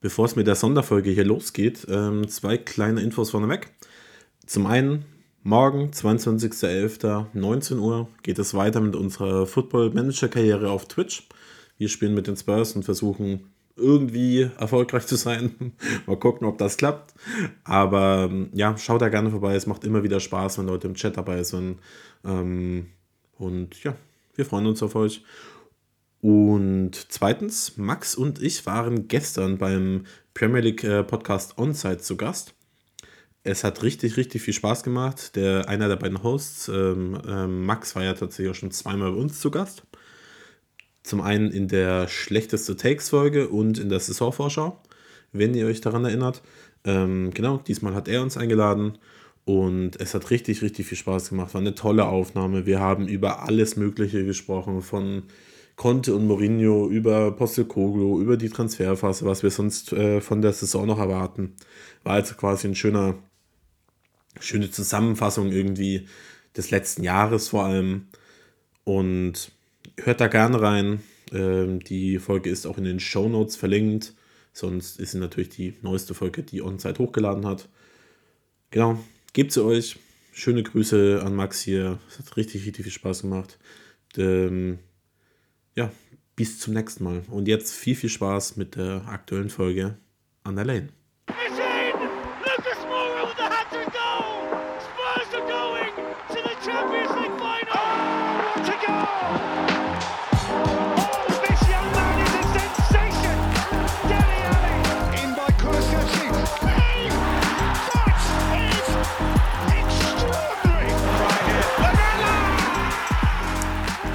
Bevor es mit der Sonderfolge hier losgeht, ähm, zwei kleine Infos vorneweg. Zum einen, morgen, 22.11., 19 Uhr, geht es weiter mit unserer Football-Manager-Karriere auf Twitch. Wir spielen mit den Spurs und versuchen irgendwie erfolgreich zu sein. Mal gucken, ob das klappt. Aber ja, schaut da gerne vorbei. Es macht immer wieder Spaß, wenn Leute im Chat dabei sind. Ähm, und ja, wir freuen uns auf euch. Und zweitens, Max und ich waren gestern beim Premier League äh, Podcast Onsite zu Gast. Es hat richtig, richtig viel Spaß gemacht. Der, einer der beiden Hosts, ähm, ähm, Max, war ja tatsächlich auch schon zweimal bei uns zu Gast. Zum einen in der schlechteste Takes-Folge und in der Saisonvorschau, wenn ihr euch daran erinnert. Ähm, genau, diesmal hat er uns eingeladen und es hat richtig, richtig viel Spaß gemacht. War eine tolle Aufnahme. Wir haben über alles Mögliche gesprochen, von Conte und Mourinho, über Postecoglou, über die Transferphase, was wir sonst äh, von der Saison noch erwarten. War also quasi ein schöner, schöne Zusammenfassung irgendwie des letzten Jahres vor allem. Und hört da gerne rein. Ähm, die Folge ist auch in den Show Notes verlinkt. Sonst ist sie natürlich die neueste Folge, die OnSite hochgeladen hat. Genau, gebt sie euch. Schöne Grüße an Max hier. Es hat richtig, richtig viel Spaß gemacht. Ähm, ja, bis zum nächsten Mal. Und jetzt viel, viel Spaß mit der aktuellen Folge an der Lane.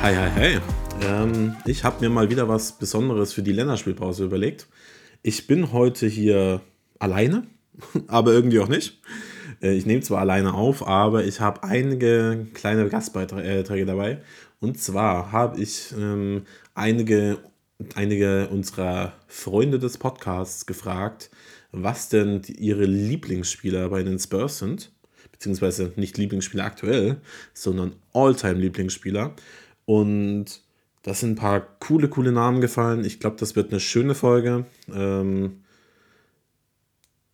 Hi, hi, hey. Ähm, ich habe mir mal wieder was Besonderes für die Länderspielpause überlegt. Ich bin heute hier alleine, aber irgendwie auch nicht. Äh, ich nehme zwar alleine auf, aber ich habe einige kleine Gastbeiträge dabei. Und zwar habe ich ähm, einige, einige unserer Freunde des Podcasts gefragt, was denn ihre Lieblingsspieler bei den Spurs sind. Beziehungsweise nicht Lieblingsspieler aktuell, sondern All-Time-Lieblingsspieler. Und da sind ein paar coole, coole Namen gefallen. Ich glaube, das wird eine schöne Folge. Ähm,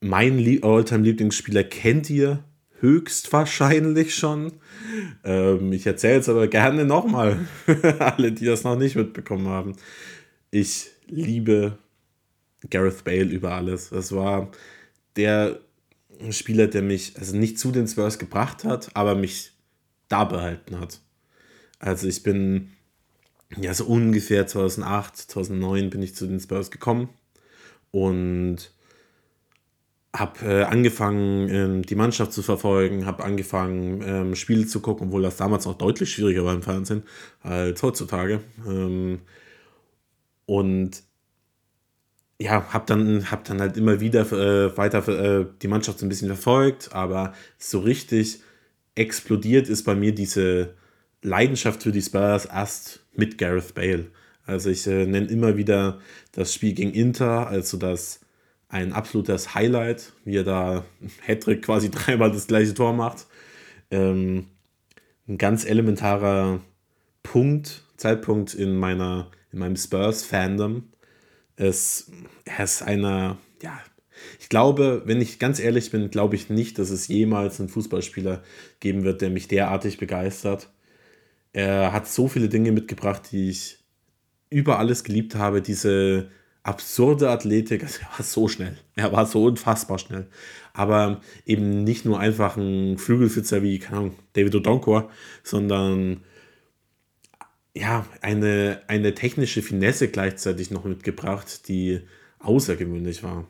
mein All-Time-Lieblingsspieler kennt ihr höchstwahrscheinlich schon. Ähm, ich erzähle es aber gerne nochmal, alle, die das noch nicht mitbekommen haben. Ich liebe Gareth Bale über alles. Das war der Spieler, der mich also nicht zu den Spurs gebracht hat, aber mich da behalten hat. Also ich bin ja, so ungefähr 2008, 2009 bin ich zu den Spurs gekommen und habe äh, angefangen, ähm, die Mannschaft zu verfolgen, habe angefangen, ähm, Spiele zu gucken, obwohl das damals noch deutlich schwieriger war im Fernsehen als heutzutage. Ähm, und ja, habe dann, hab dann halt immer wieder äh, weiter äh, die Mannschaft so ein bisschen verfolgt, aber so richtig explodiert ist bei mir diese Leidenschaft für die Spurs erst mit Gareth Bale. Also ich äh, nenne immer wieder das Spiel gegen Inter, also das ein absolutes Highlight, wie er da Hattrick quasi dreimal das gleiche Tor macht. Ähm, ein ganz elementarer Punkt, Zeitpunkt in meiner, in meinem Spurs-Fandom. Es, er ist einer, ja, ich glaube, wenn ich ganz ehrlich bin, glaube ich nicht, dass es jemals einen Fußballspieler geben wird, der mich derartig begeistert. Er hat so viele Dinge mitgebracht, die ich über alles geliebt habe. Diese absurde Athletik, also er war so schnell. Er war so unfassbar schnell. Aber eben nicht nur einfach ein Flügelfitzer wie, keine Ahnung, David Odonkor, sondern ja, eine, eine technische Finesse gleichzeitig noch mitgebracht, die außergewöhnlich war.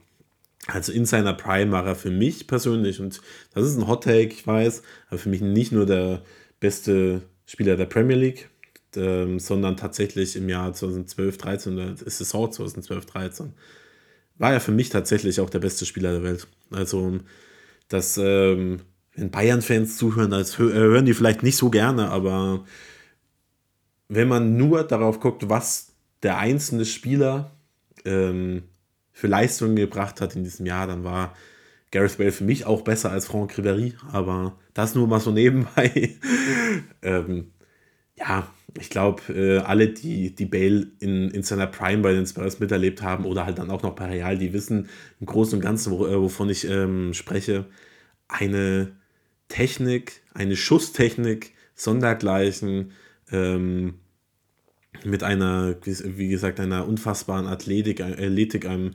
Also in seiner Prime war er für mich persönlich, und das ist ein Hot Take, ich weiß, aber für mich nicht nur der beste Spieler der Premier League, ähm, sondern tatsächlich im Jahr 2012, 13 oder Saison 2012, 13 war er für mich tatsächlich auch der beste Spieler der Welt. Also, dass, ähm, wenn Bayern-Fans zuhören, das äh, hören die vielleicht nicht so gerne, aber wenn man nur darauf guckt, was der einzelne Spieler ähm, für Leistungen gebracht hat in diesem Jahr, dann war Gareth Bale für mich auch besser als Franck Ribéry, aber das nur mal so nebenbei. ähm, ja, ich glaube, äh, alle, die, die Bale in, in seiner Prime bei den Spurs miterlebt haben oder halt dann auch noch bei Real, die wissen im Großen und Ganzen, wo, äh, wovon ich ähm, spreche. Eine Technik, eine Schusstechnik, Sondergleichen, ähm, mit einer, wie gesagt, einer unfassbaren Athletik, Athletik einem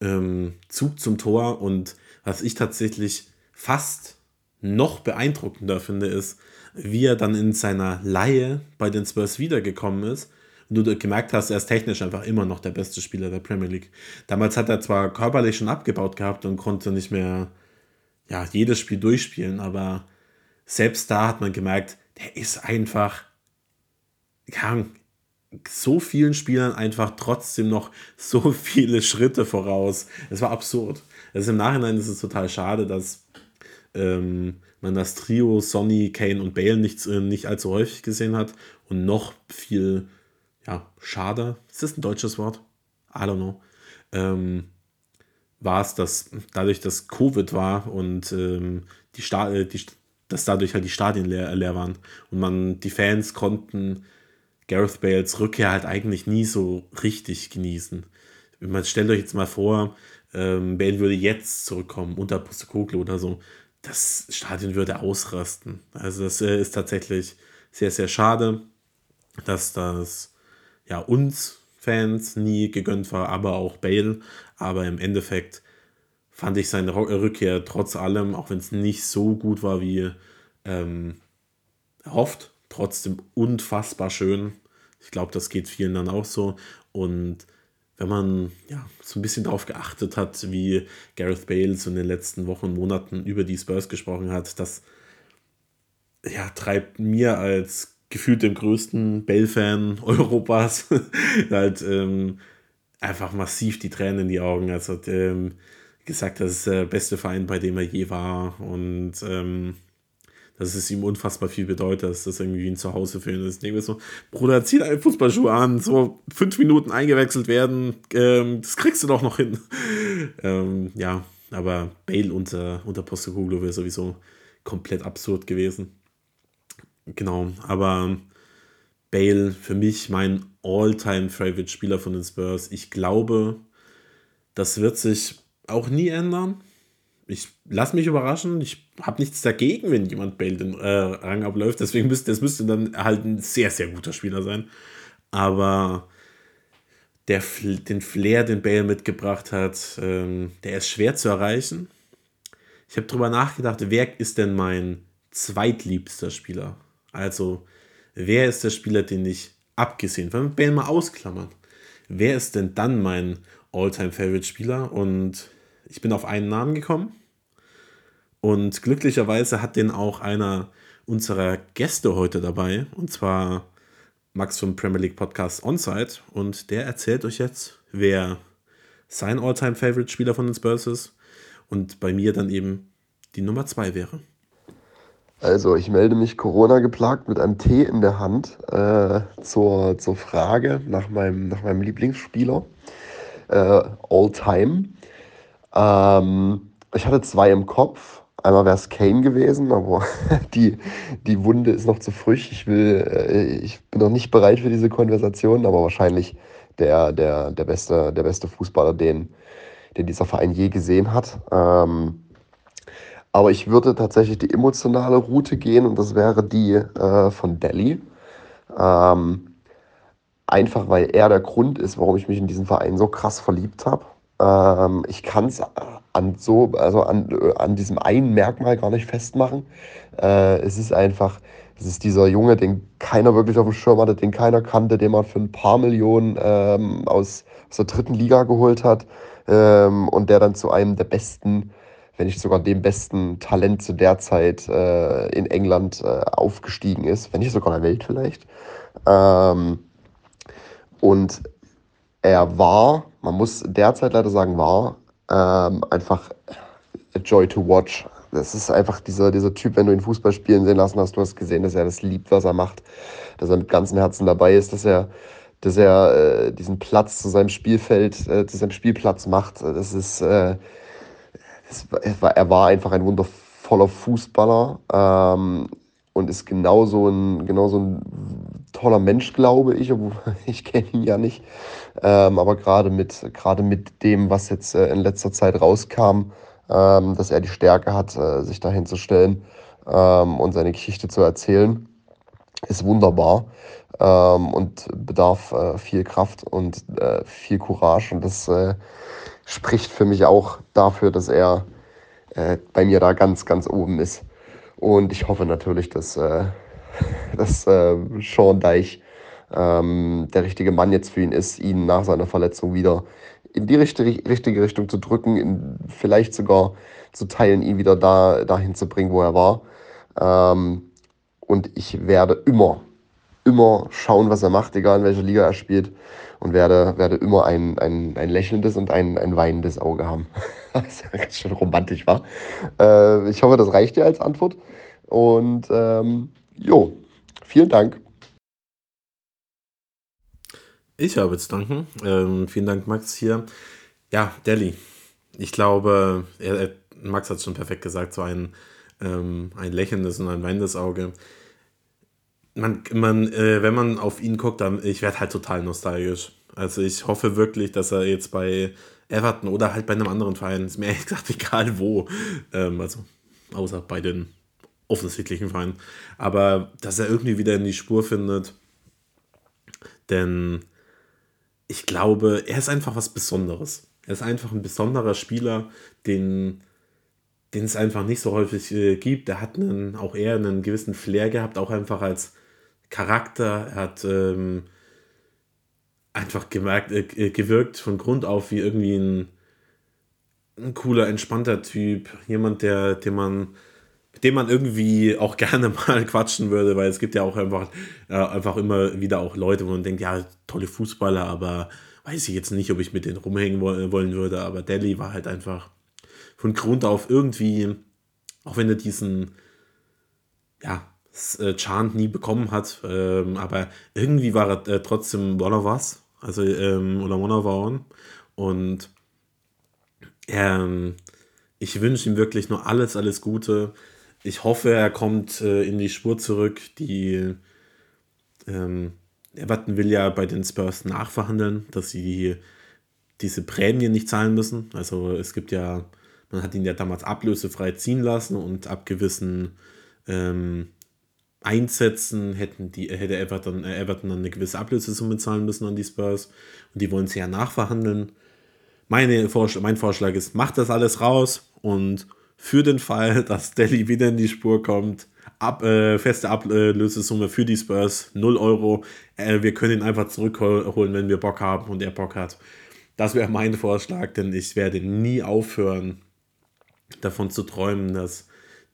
ähm, Zug zum Tor und was ich tatsächlich fast noch beeindruckender finde, ist, wie er dann in seiner Laie bei den Spurs wiedergekommen ist und du gemerkt hast, er ist technisch einfach immer noch der beste Spieler der Premier League. Damals hat er zwar körperlich schon abgebaut gehabt und konnte nicht mehr ja, jedes Spiel durchspielen, aber selbst da hat man gemerkt, der ist einfach ja, so vielen Spielern einfach trotzdem noch so viele Schritte voraus. Es war absurd. Also im Nachhinein ist es total schade, dass ähm, man das Trio Sonny, Kane und Bale nicht, äh, nicht allzu häufig gesehen hat und noch viel, ja, schade, ist das ein deutsches Wort? I don't know. Ähm, war es, dass dadurch, dass Covid war und ähm, die, Sta äh, die dass dadurch halt die Stadien leer, leer waren und man die Fans konnten Gareth Bales Rückkehr halt eigentlich nie so richtig genießen. Man stellt euch jetzt mal vor, ähm, Bale würde jetzt zurückkommen unter Postecoglou oder so das Stadion würde ausrasten. Also das äh, ist tatsächlich sehr, sehr schade, dass das ja uns Fans nie gegönnt war, aber auch Bale. Aber im Endeffekt fand ich seine Rückkehr trotz allem, auch wenn es nicht so gut war wie ähm, erhofft, trotzdem unfassbar schön. Ich glaube, das geht vielen dann auch so. Und wenn man ja, so ein bisschen darauf geachtet hat, wie Gareth Bale so in den letzten Wochen und Monaten über die Spurs gesprochen hat, das ja, treibt mir als gefühlt dem größten Bale-Fan Europas halt ähm, einfach massiv die Tränen in die Augen. Also hat ähm, gesagt, das ist der beste Verein, bei dem er je war und ähm, dass es ihm unfassbar viel bedeutet, dass das irgendwie ein Zuhause für ihn ist. Ich denke so, Bruder, zieh deine Fußballschuhe an, so fünf Minuten eingewechselt werden, ähm, das kriegst du doch noch hin. ähm, ja, aber Bale unter, unter Postecoglou wäre sowieso komplett absurd gewesen. Genau, aber Bale für mich mein All-Time-Favorite-Spieler von den Spurs. Ich glaube, das wird sich auch nie ändern ich lasse mich überraschen. Ich habe nichts dagegen, wenn jemand Bale den äh, Rang abläuft. Deswegen müsste das müsste dann halt ein sehr, sehr guter Spieler sein. Aber der, den Flair, den Bale mitgebracht hat, ähm, der ist schwer zu erreichen. Ich habe darüber nachgedacht, wer ist denn mein zweitliebster Spieler? Also, wer ist der Spieler, den ich abgesehen, wir Bale mal ausklammern, wer ist denn dann mein All-Time-Favorite-Spieler? Und ich bin auf einen Namen gekommen. Und glücklicherweise hat den auch einer unserer Gäste heute dabei. Und zwar Max vom Premier League Podcast Onside. Und der erzählt euch jetzt, wer sein All-Time-Favorite-Spieler von den Spurs ist. Und bei mir dann eben die Nummer zwei wäre. Also, ich melde mich Corona geplagt mit einem Tee in der Hand äh, zur, zur Frage nach meinem, nach meinem Lieblingsspieler. Äh, All-Time. Ähm, ich hatte zwei im Kopf. Einmal wäre es Kane gewesen, aber die, die Wunde ist noch zu frisch. Ich, will, äh, ich bin noch nicht bereit für diese Konversation, aber wahrscheinlich der, der, der, beste, der beste Fußballer, den, den dieser Verein je gesehen hat. Ähm, aber ich würde tatsächlich die emotionale Route gehen und das wäre die äh, von Delhi. Ähm, einfach weil er der Grund ist, warum ich mich in diesen Verein so krass verliebt habe. Ähm, ich kann es an so, also an, an diesem einen Merkmal gar nicht festmachen. Äh, es ist einfach, es ist dieser Junge, den keiner wirklich auf dem Schirm hatte, den keiner kannte, den man für ein paar Millionen ähm, aus, aus der dritten Liga geholt hat ähm, und der dann zu einem der besten, wenn nicht sogar dem besten Talent zu der Zeit äh, in England äh, aufgestiegen ist, wenn nicht sogar in der Welt vielleicht. Ähm, und er war, man muss derzeit leider sagen, war ähm, einfach a joy to watch. Das ist einfach dieser, dieser Typ, wenn du ihn Fußball spielen sehen lassen hast, du hast gesehen, dass er das liebt, was er macht, dass er mit ganzem Herzen dabei ist, dass er, dass er äh, diesen Platz zu seinem Spielfeld, äh, zu seinem Spielplatz macht. Das ist, äh, das, er war einfach ein wundervoller Fußballer. Ähm, und ist genauso ein, genauso ein toller Mensch, glaube ich, obwohl ich kenne ihn ja nicht. Ähm, aber gerade mit, gerade mit dem, was jetzt äh, in letzter Zeit rauskam, ähm, dass er die Stärke hat, äh, sich dahin zu stellen ähm, und seine Geschichte zu erzählen, ist wunderbar ähm, und bedarf äh, viel Kraft und äh, viel Courage. Und das äh, spricht für mich auch dafür, dass er äh, bei mir da ganz, ganz oben ist. Und ich hoffe natürlich, dass, dass äh, Sean Deich ähm, der richtige Mann jetzt für ihn ist, ihn nach seiner Verletzung wieder in die richtige, richtige Richtung zu drücken, in, vielleicht sogar zu teilen, ihn wieder da, dahin zu bringen, wo er war. Ähm, und ich werde immer, immer schauen, was er macht, egal in welcher Liga er spielt. Und werde, werde immer ein, ein, ein lächelndes und ein, ein weinendes Auge haben. was ja ganz schön romantisch war. Äh, ich hoffe, das reicht dir als Antwort. Und ähm, jo, vielen Dank. Ich habe zu danken. Ähm, vielen Dank, Max, hier. Ja, Delhi. Ich glaube, er, er, Max hat es schon perfekt gesagt, so ein, ähm, ein lächelndes und ein weinendes Auge. Man, man, äh, wenn man auf ihn guckt, dann ich werde halt total nostalgisch. Also ich hoffe wirklich, dass er jetzt bei Everton oder halt bei einem anderen Verein, ist mir ehrlich gesagt egal wo, ähm, also außer bei den offensichtlichen Vereinen, aber dass er irgendwie wieder in die Spur findet, denn ich glaube, er ist einfach was Besonderes. Er ist einfach ein besonderer Spieler, den, den es einfach nicht so häufig äh, gibt. Er hat einen, auch eher einen gewissen Flair gehabt, auch einfach als Charakter. Er hat ähm, einfach gemerkt, äh, gewirkt von Grund auf wie irgendwie ein, ein cooler, entspannter Typ. Jemand, der, den man mit dem man irgendwie auch gerne mal quatschen würde, weil es gibt ja auch einfach, äh, einfach immer wieder auch Leute, wo man denkt, ja, tolle Fußballer, aber weiß ich jetzt nicht, ob ich mit denen rumhängen wollen würde. Aber Delhi war halt einfach von Grund auf irgendwie, auch wenn er diesen, ja, äh, Chant nie bekommen hat, ähm, aber irgendwie war er äh, trotzdem one of us, also, ähm, oder one of our own. Und ähm, ich wünsche ihm wirklich nur alles, alles Gute ich hoffe, er kommt äh, in die Spur zurück. Die ähm, Everton will ja bei den Spurs nachverhandeln, dass sie diese Prämie nicht zahlen müssen. Also es gibt ja, man hat ihn ja damals ablösefrei ziehen lassen und ab gewissen ähm, Einsätzen hätten die, hätte Everton, äh, Everton dann eine gewisse Ablösesumme zahlen müssen an die Spurs. Und die wollen sie ja nachverhandeln. Meine mein Vorschlag ist, macht das alles raus und für den Fall, dass Delhi wieder in die Spur kommt. Ab, äh, feste Ablösesumme für die Spurs, 0 Euro. Äh, wir können ihn einfach zurückholen, wenn wir Bock haben und er Bock hat. Das wäre mein Vorschlag, denn ich werde nie aufhören, davon zu träumen, dass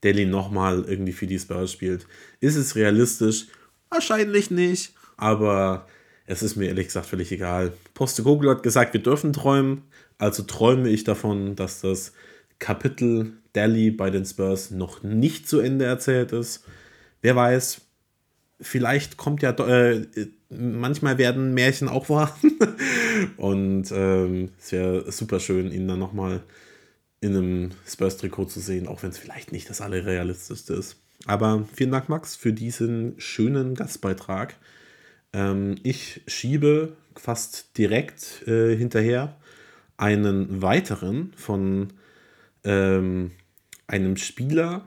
Delhi nochmal irgendwie für die Spurs spielt. Ist es realistisch? Wahrscheinlich nicht, aber es ist mir ehrlich gesagt völlig egal. Postecoglou hat gesagt, wir dürfen träumen, also träume ich davon, dass das Kapitel Daly bei den Spurs noch nicht zu Ende erzählt ist. Wer weiß, vielleicht kommt ja, äh, manchmal werden Märchen auch wahr. Und ähm, es wäre super schön, ihn dann nochmal in einem Spurs-Trikot zu sehen, auch wenn es vielleicht nicht das allerrealistischste ist. Aber vielen Dank, Max, für diesen schönen Gastbeitrag. Ähm, ich schiebe fast direkt äh, hinterher einen weiteren von ähm, einem Spieler,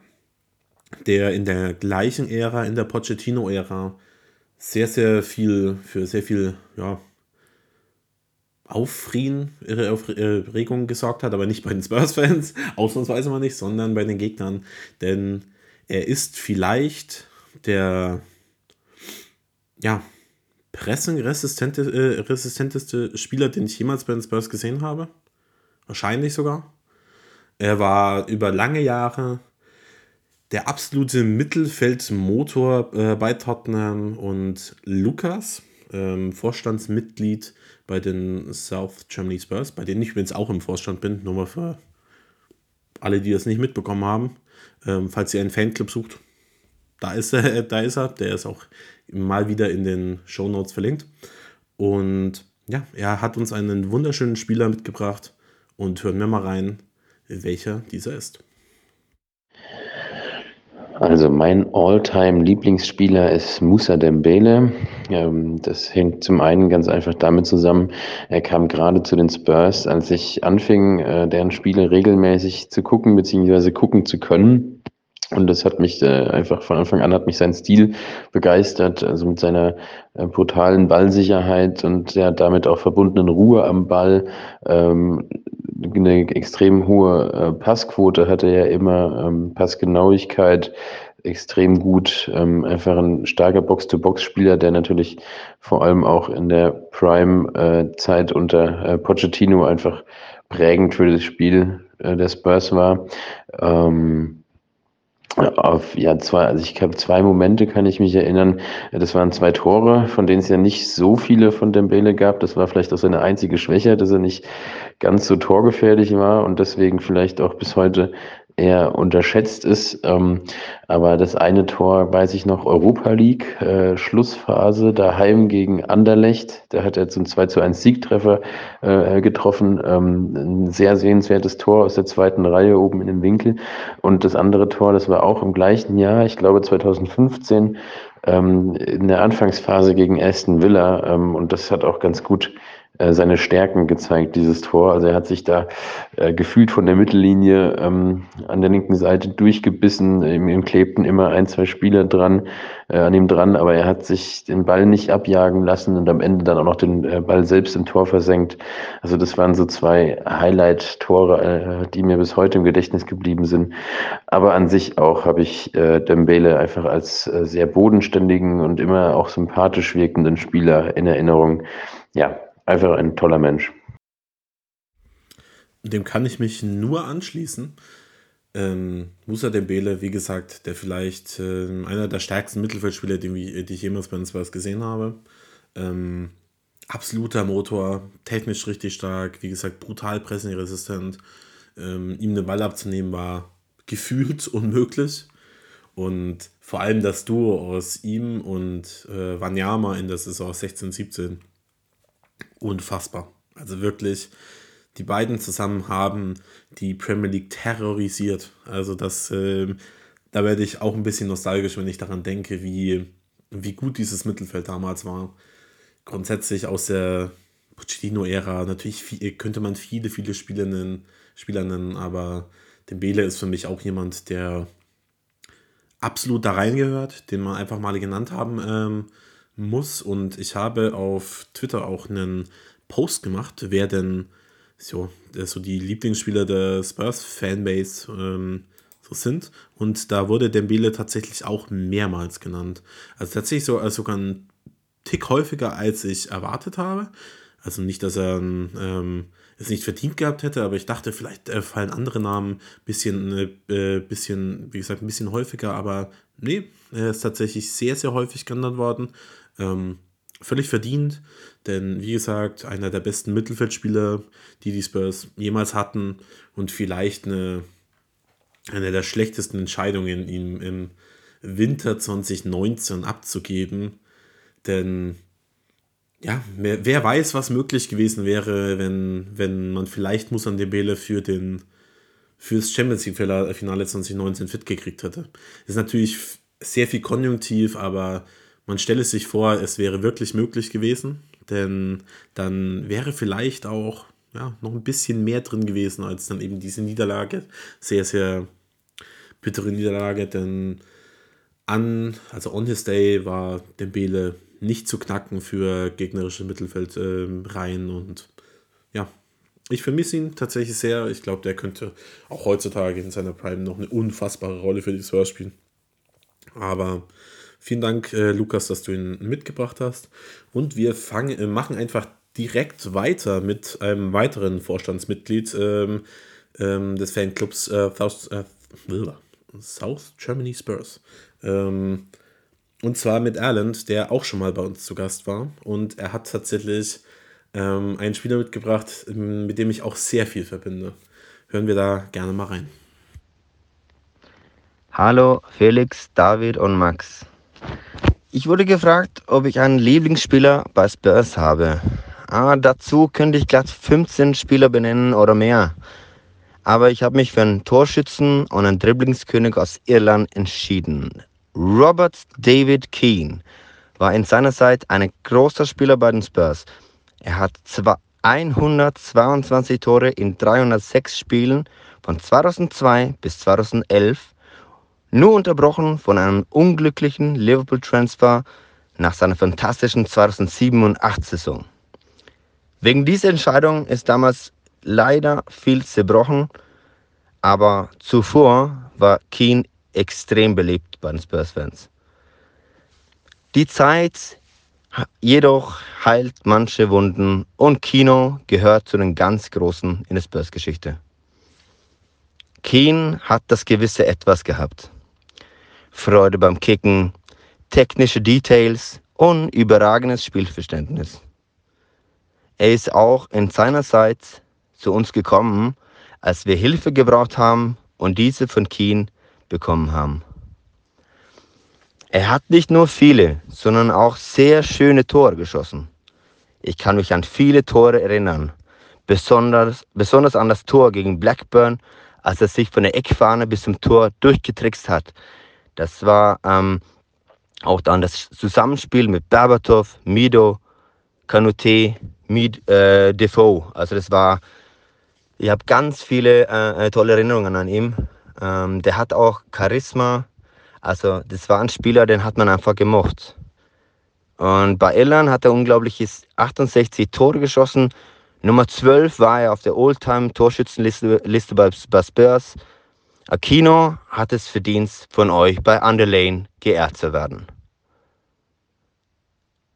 der in der gleichen Ära, in der Pochettino-Ära, sehr, sehr viel, für sehr viel, ja, Auffrieden, Aufregung gesorgt hat, aber nicht bei den Spurs-Fans, ausnahmsweise mal nicht, sondern bei den Gegnern. Denn er ist vielleicht der, ja, pressing-resistenteste äh, Spieler, den ich jemals bei den Spurs gesehen habe. Wahrscheinlich sogar. Er war über lange Jahre der absolute Mittelfeldmotor äh, bei Tottenham und Lukas, ähm, Vorstandsmitglied bei den South Germany Spurs, bei denen ich übrigens auch im Vorstand bin, nur mal für alle, die das nicht mitbekommen haben. Ähm, falls ihr einen Fanclub sucht, da ist er, da ist er, der ist auch mal wieder in den Show Notes verlinkt. Und ja, er hat uns einen wunderschönen Spieler mitgebracht und hören wir mal rein, welcher dieser ist. Also mein All-Time-Lieblingsspieler ist Musa Dembele. Ähm, das hängt zum einen ganz einfach damit zusammen, er kam gerade zu den Spurs, als ich anfing, äh, deren Spiele regelmäßig zu gucken bzw. gucken zu können. Und das hat mich äh, einfach von Anfang an hat mich sein Stil begeistert, also mit seiner äh, brutalen Ballsicherheit und der damit auch verbundenen Ruhe am Ball. Ähm, eine extrem hohe äh, Passquote hatte er immer, ähm, Passgenauigkeit extrem gut, ähm, einfach ein starker Box-to-Box-Spieler, der natürlich vor allem auch in der Prime-Zeit unter äh, Pochettino einfach prägend für das Spiel äh, der Spurs war. Ähm, auf, ja, zwei, also ich habe zwei Momente, kann ich mich erinnern. Das waren zwei Tore, von denen es ja nicht so viele von Dembele gab. Das war vielleicht auch seine einzige Schwäche, dass er nicht ganz so torgefährlich war und deswegen vielleicht auch bis heute eher unterschätzt ist. Ähm, aber das eine Tor, weiß ich noch, Europa League, äh, Schlussphase, daheim gegen Anderlecht. Da hat er zum 2 zu 1 Siegtreffer äh, getroffen. Ähm, ein sehr sehenswertes Tor aus der zweiten Reihe oben in den Winkel. Und das andere Tor, das war auch im gleichen Jahr, ich glaube 2015, ähm, in der Anfangsphase gegen Aston Villa. Ähm, und das hat auch ganz gut seine Stärken gezeigt, dieses Tor. Also er hat sich da äh, gefühlt von der Mittellinie ähm, an der linken Seite durchgebissen. Ihm, ihm klebten immer ein, zwei Spieler dran, äh, an ihm dran, aber er hat sich den Ball nicht abjagen lassen und am Ende dann auch noch den äh, Ball selbst im Tor versenkt. Also das waren so zwei Highlight-Tore, äh, die mir bis heute im Gedächtnis geblieben sind. Aber an sich auch habe ich äh, Dembele einfach als äh, sehr bodenständigen und immer auch sympathisch wirkenden Spieler in Erinnerung. Ja, einfach ein toller Mensch. Dem kann ich mich nur anschließen. Ähm, Musa Dembele, wie gesagt, der vielleicht äh, einer der stärksten Mittelfeldspieler, die, die ich jemals bei uns gesehen habe. Ähm, absoluter Motor, technisch richtig stark, wie gesagt, brutal pressingresistent. Ähm, ihm den Ball abzunehmen war gefühlt unmöglich. Und vor allem das Duo aus ihm und äh, Wanyama in der Saison 16, 17 unfassbar. Also wirklich, die beiden zusammen haben die Premier League terrorisiert. Also das, äh, da werde ich auch ein bisschen nostalgisch, wenn ich daran denke, wie, wie gut dieses Mittelfeld damals war. Grundsätzlich aus der Pochettino-Ära, natürlich viel, könnte man viele, viele Spieler nennen, Spieler nennen, aber Dembele ist für mich auch jemand, der absolut da reingehört, den wir einfach mal genannt haben. Ähm, muss. Und ich habe auf Twitter auch einen Post gemacht, wer denn so, so die Lieblingsspieler der Spurs-Fanbase ähm, so sind. Und da wurde Dembele tatsächlich auch mehrmals genannt. Also tatsächlich so, also sogar ein Tick häufiger, als ich erwartet habe. Also nicht, dass er ähm, es nicht verdient gehabt hätte, aber ich dachte, vielleicht äh, fallen andere Namen ein bisschen, äh, bisschen, wie gesagt, ein bisschen häufiger, aber nee, er ist tatsächlich sehr, sehr häufig genannt worden. Ähm, völlig verdient, denn wie gesagt, einer der besten Mittelfeldspieler, die die Spurs jemals hatten und vielleicht eine, eine der schlechtesten Entscheidungen, ihn im Winter 2019 abzugeben. Denn ja, wer, wer, weiß, was möglich gewesen wäre, wenn, wenn man vielleicht Musan Dembele für den fürs Champions League Finale 2019 fit gekriegt hätte. Das ist natürlich sehr viel konjunktiv, aber man stelle sich vor, es wäre wirklich möglich gewesen, denn dann wäre vielleicht auch ja, noch ein bisschen mehr drin gewesen als dann eben diese Niederlage. Sehr, sehr bittere Niederlage, denn an, also on his day war Dembele nicht zu knacken für gegnerische Mittelfeldreihen äh, und ja, ich vermisse ihn tatsächlich sehr. Ich glaube, der könnte auch heutzutage in seiner Prime noch eine unfassbare Rolle für die Spurs spielen. Aber Vielen Dank, äh, Lukas, dass du ihn mitgebracht hast. Und wir fangen, äh, machen einfach direkt weiter mit einem weiteren Vorstandsmitglied ähm, ähm, des Fanclubs äh, South, äh, South Germany Spurs. Ähm, und zwar mit Erland, der auch schon mal bei uns zu Gast war. Und er hat tatsächlich ähm, einen Spieler mitgebracht, mit dem ich auch sehr viel verbinde. Hören wir da gerne mal rein. Hallo Felix, David und Max. Ich wurde gefragt, ob ich einen Lieblingsspieler bei Spurs habe. Ah, dazu könnte ich glatt 15 Spieler benennen oder mehr. aber ich habe mich für einen Torschützen und einen Dribblingskönig aus Irland entschieden. Robert David Keane war in seiner Zeit ein großer Spieler bei den Spurs. Er hat 122 Tore in 306 Spielen von 2002 bis 2011, nur unterbrochen von einem unglücklichen Liverpool-Transfer nach seiner fantastischen 2007 und 8 Saison. Wegen dieser Entscheidung ist damals leider viel zerbrochen, aber zuvor war Keane extrem beliebt bei den Spurs-Fans. Die Zeit jedoch heilt manche Wunden und Kino gehört zu den ganz Großen in der Spurs-Geschichte. Keane hat das gewisse Etwas gehabt. Freude beim Kicken, technische Details und überragendes Spielverständnis. Er ist auch in seiner Zeit zu uns gekommen, als wir Hilfe gebraucht haben und diese von Keen bekommen haben. Er hat nicht nur viele, sondern auch sehr schöne Tore geschossen. Ich kann mich an viele Tore erinnern, besonders, besonders an das Tor gegen Blackburn, als er sich von der Eckfahne bis zum Tor durchgetrickst hat. Das war ähm, auch dann das Zusammenspiel mit Berbatov, Mido, Kanute mit äh, Defoe. Also das war, ich habe ganz viele äh, äh, tolle Erinnerungen an ihn. Ähm, der hat auch Charisma. Also das war ein Spieler, den hat man einfach gemocht. Und bei Irland hat er unglaubliches 68 Tore geschossen. Nummer 12 war er auf der Oldtime-Torschützenliste Liste bei, bei Spurs. Aquino hat es verdient, von euch bei Underlane geehrt zu werden.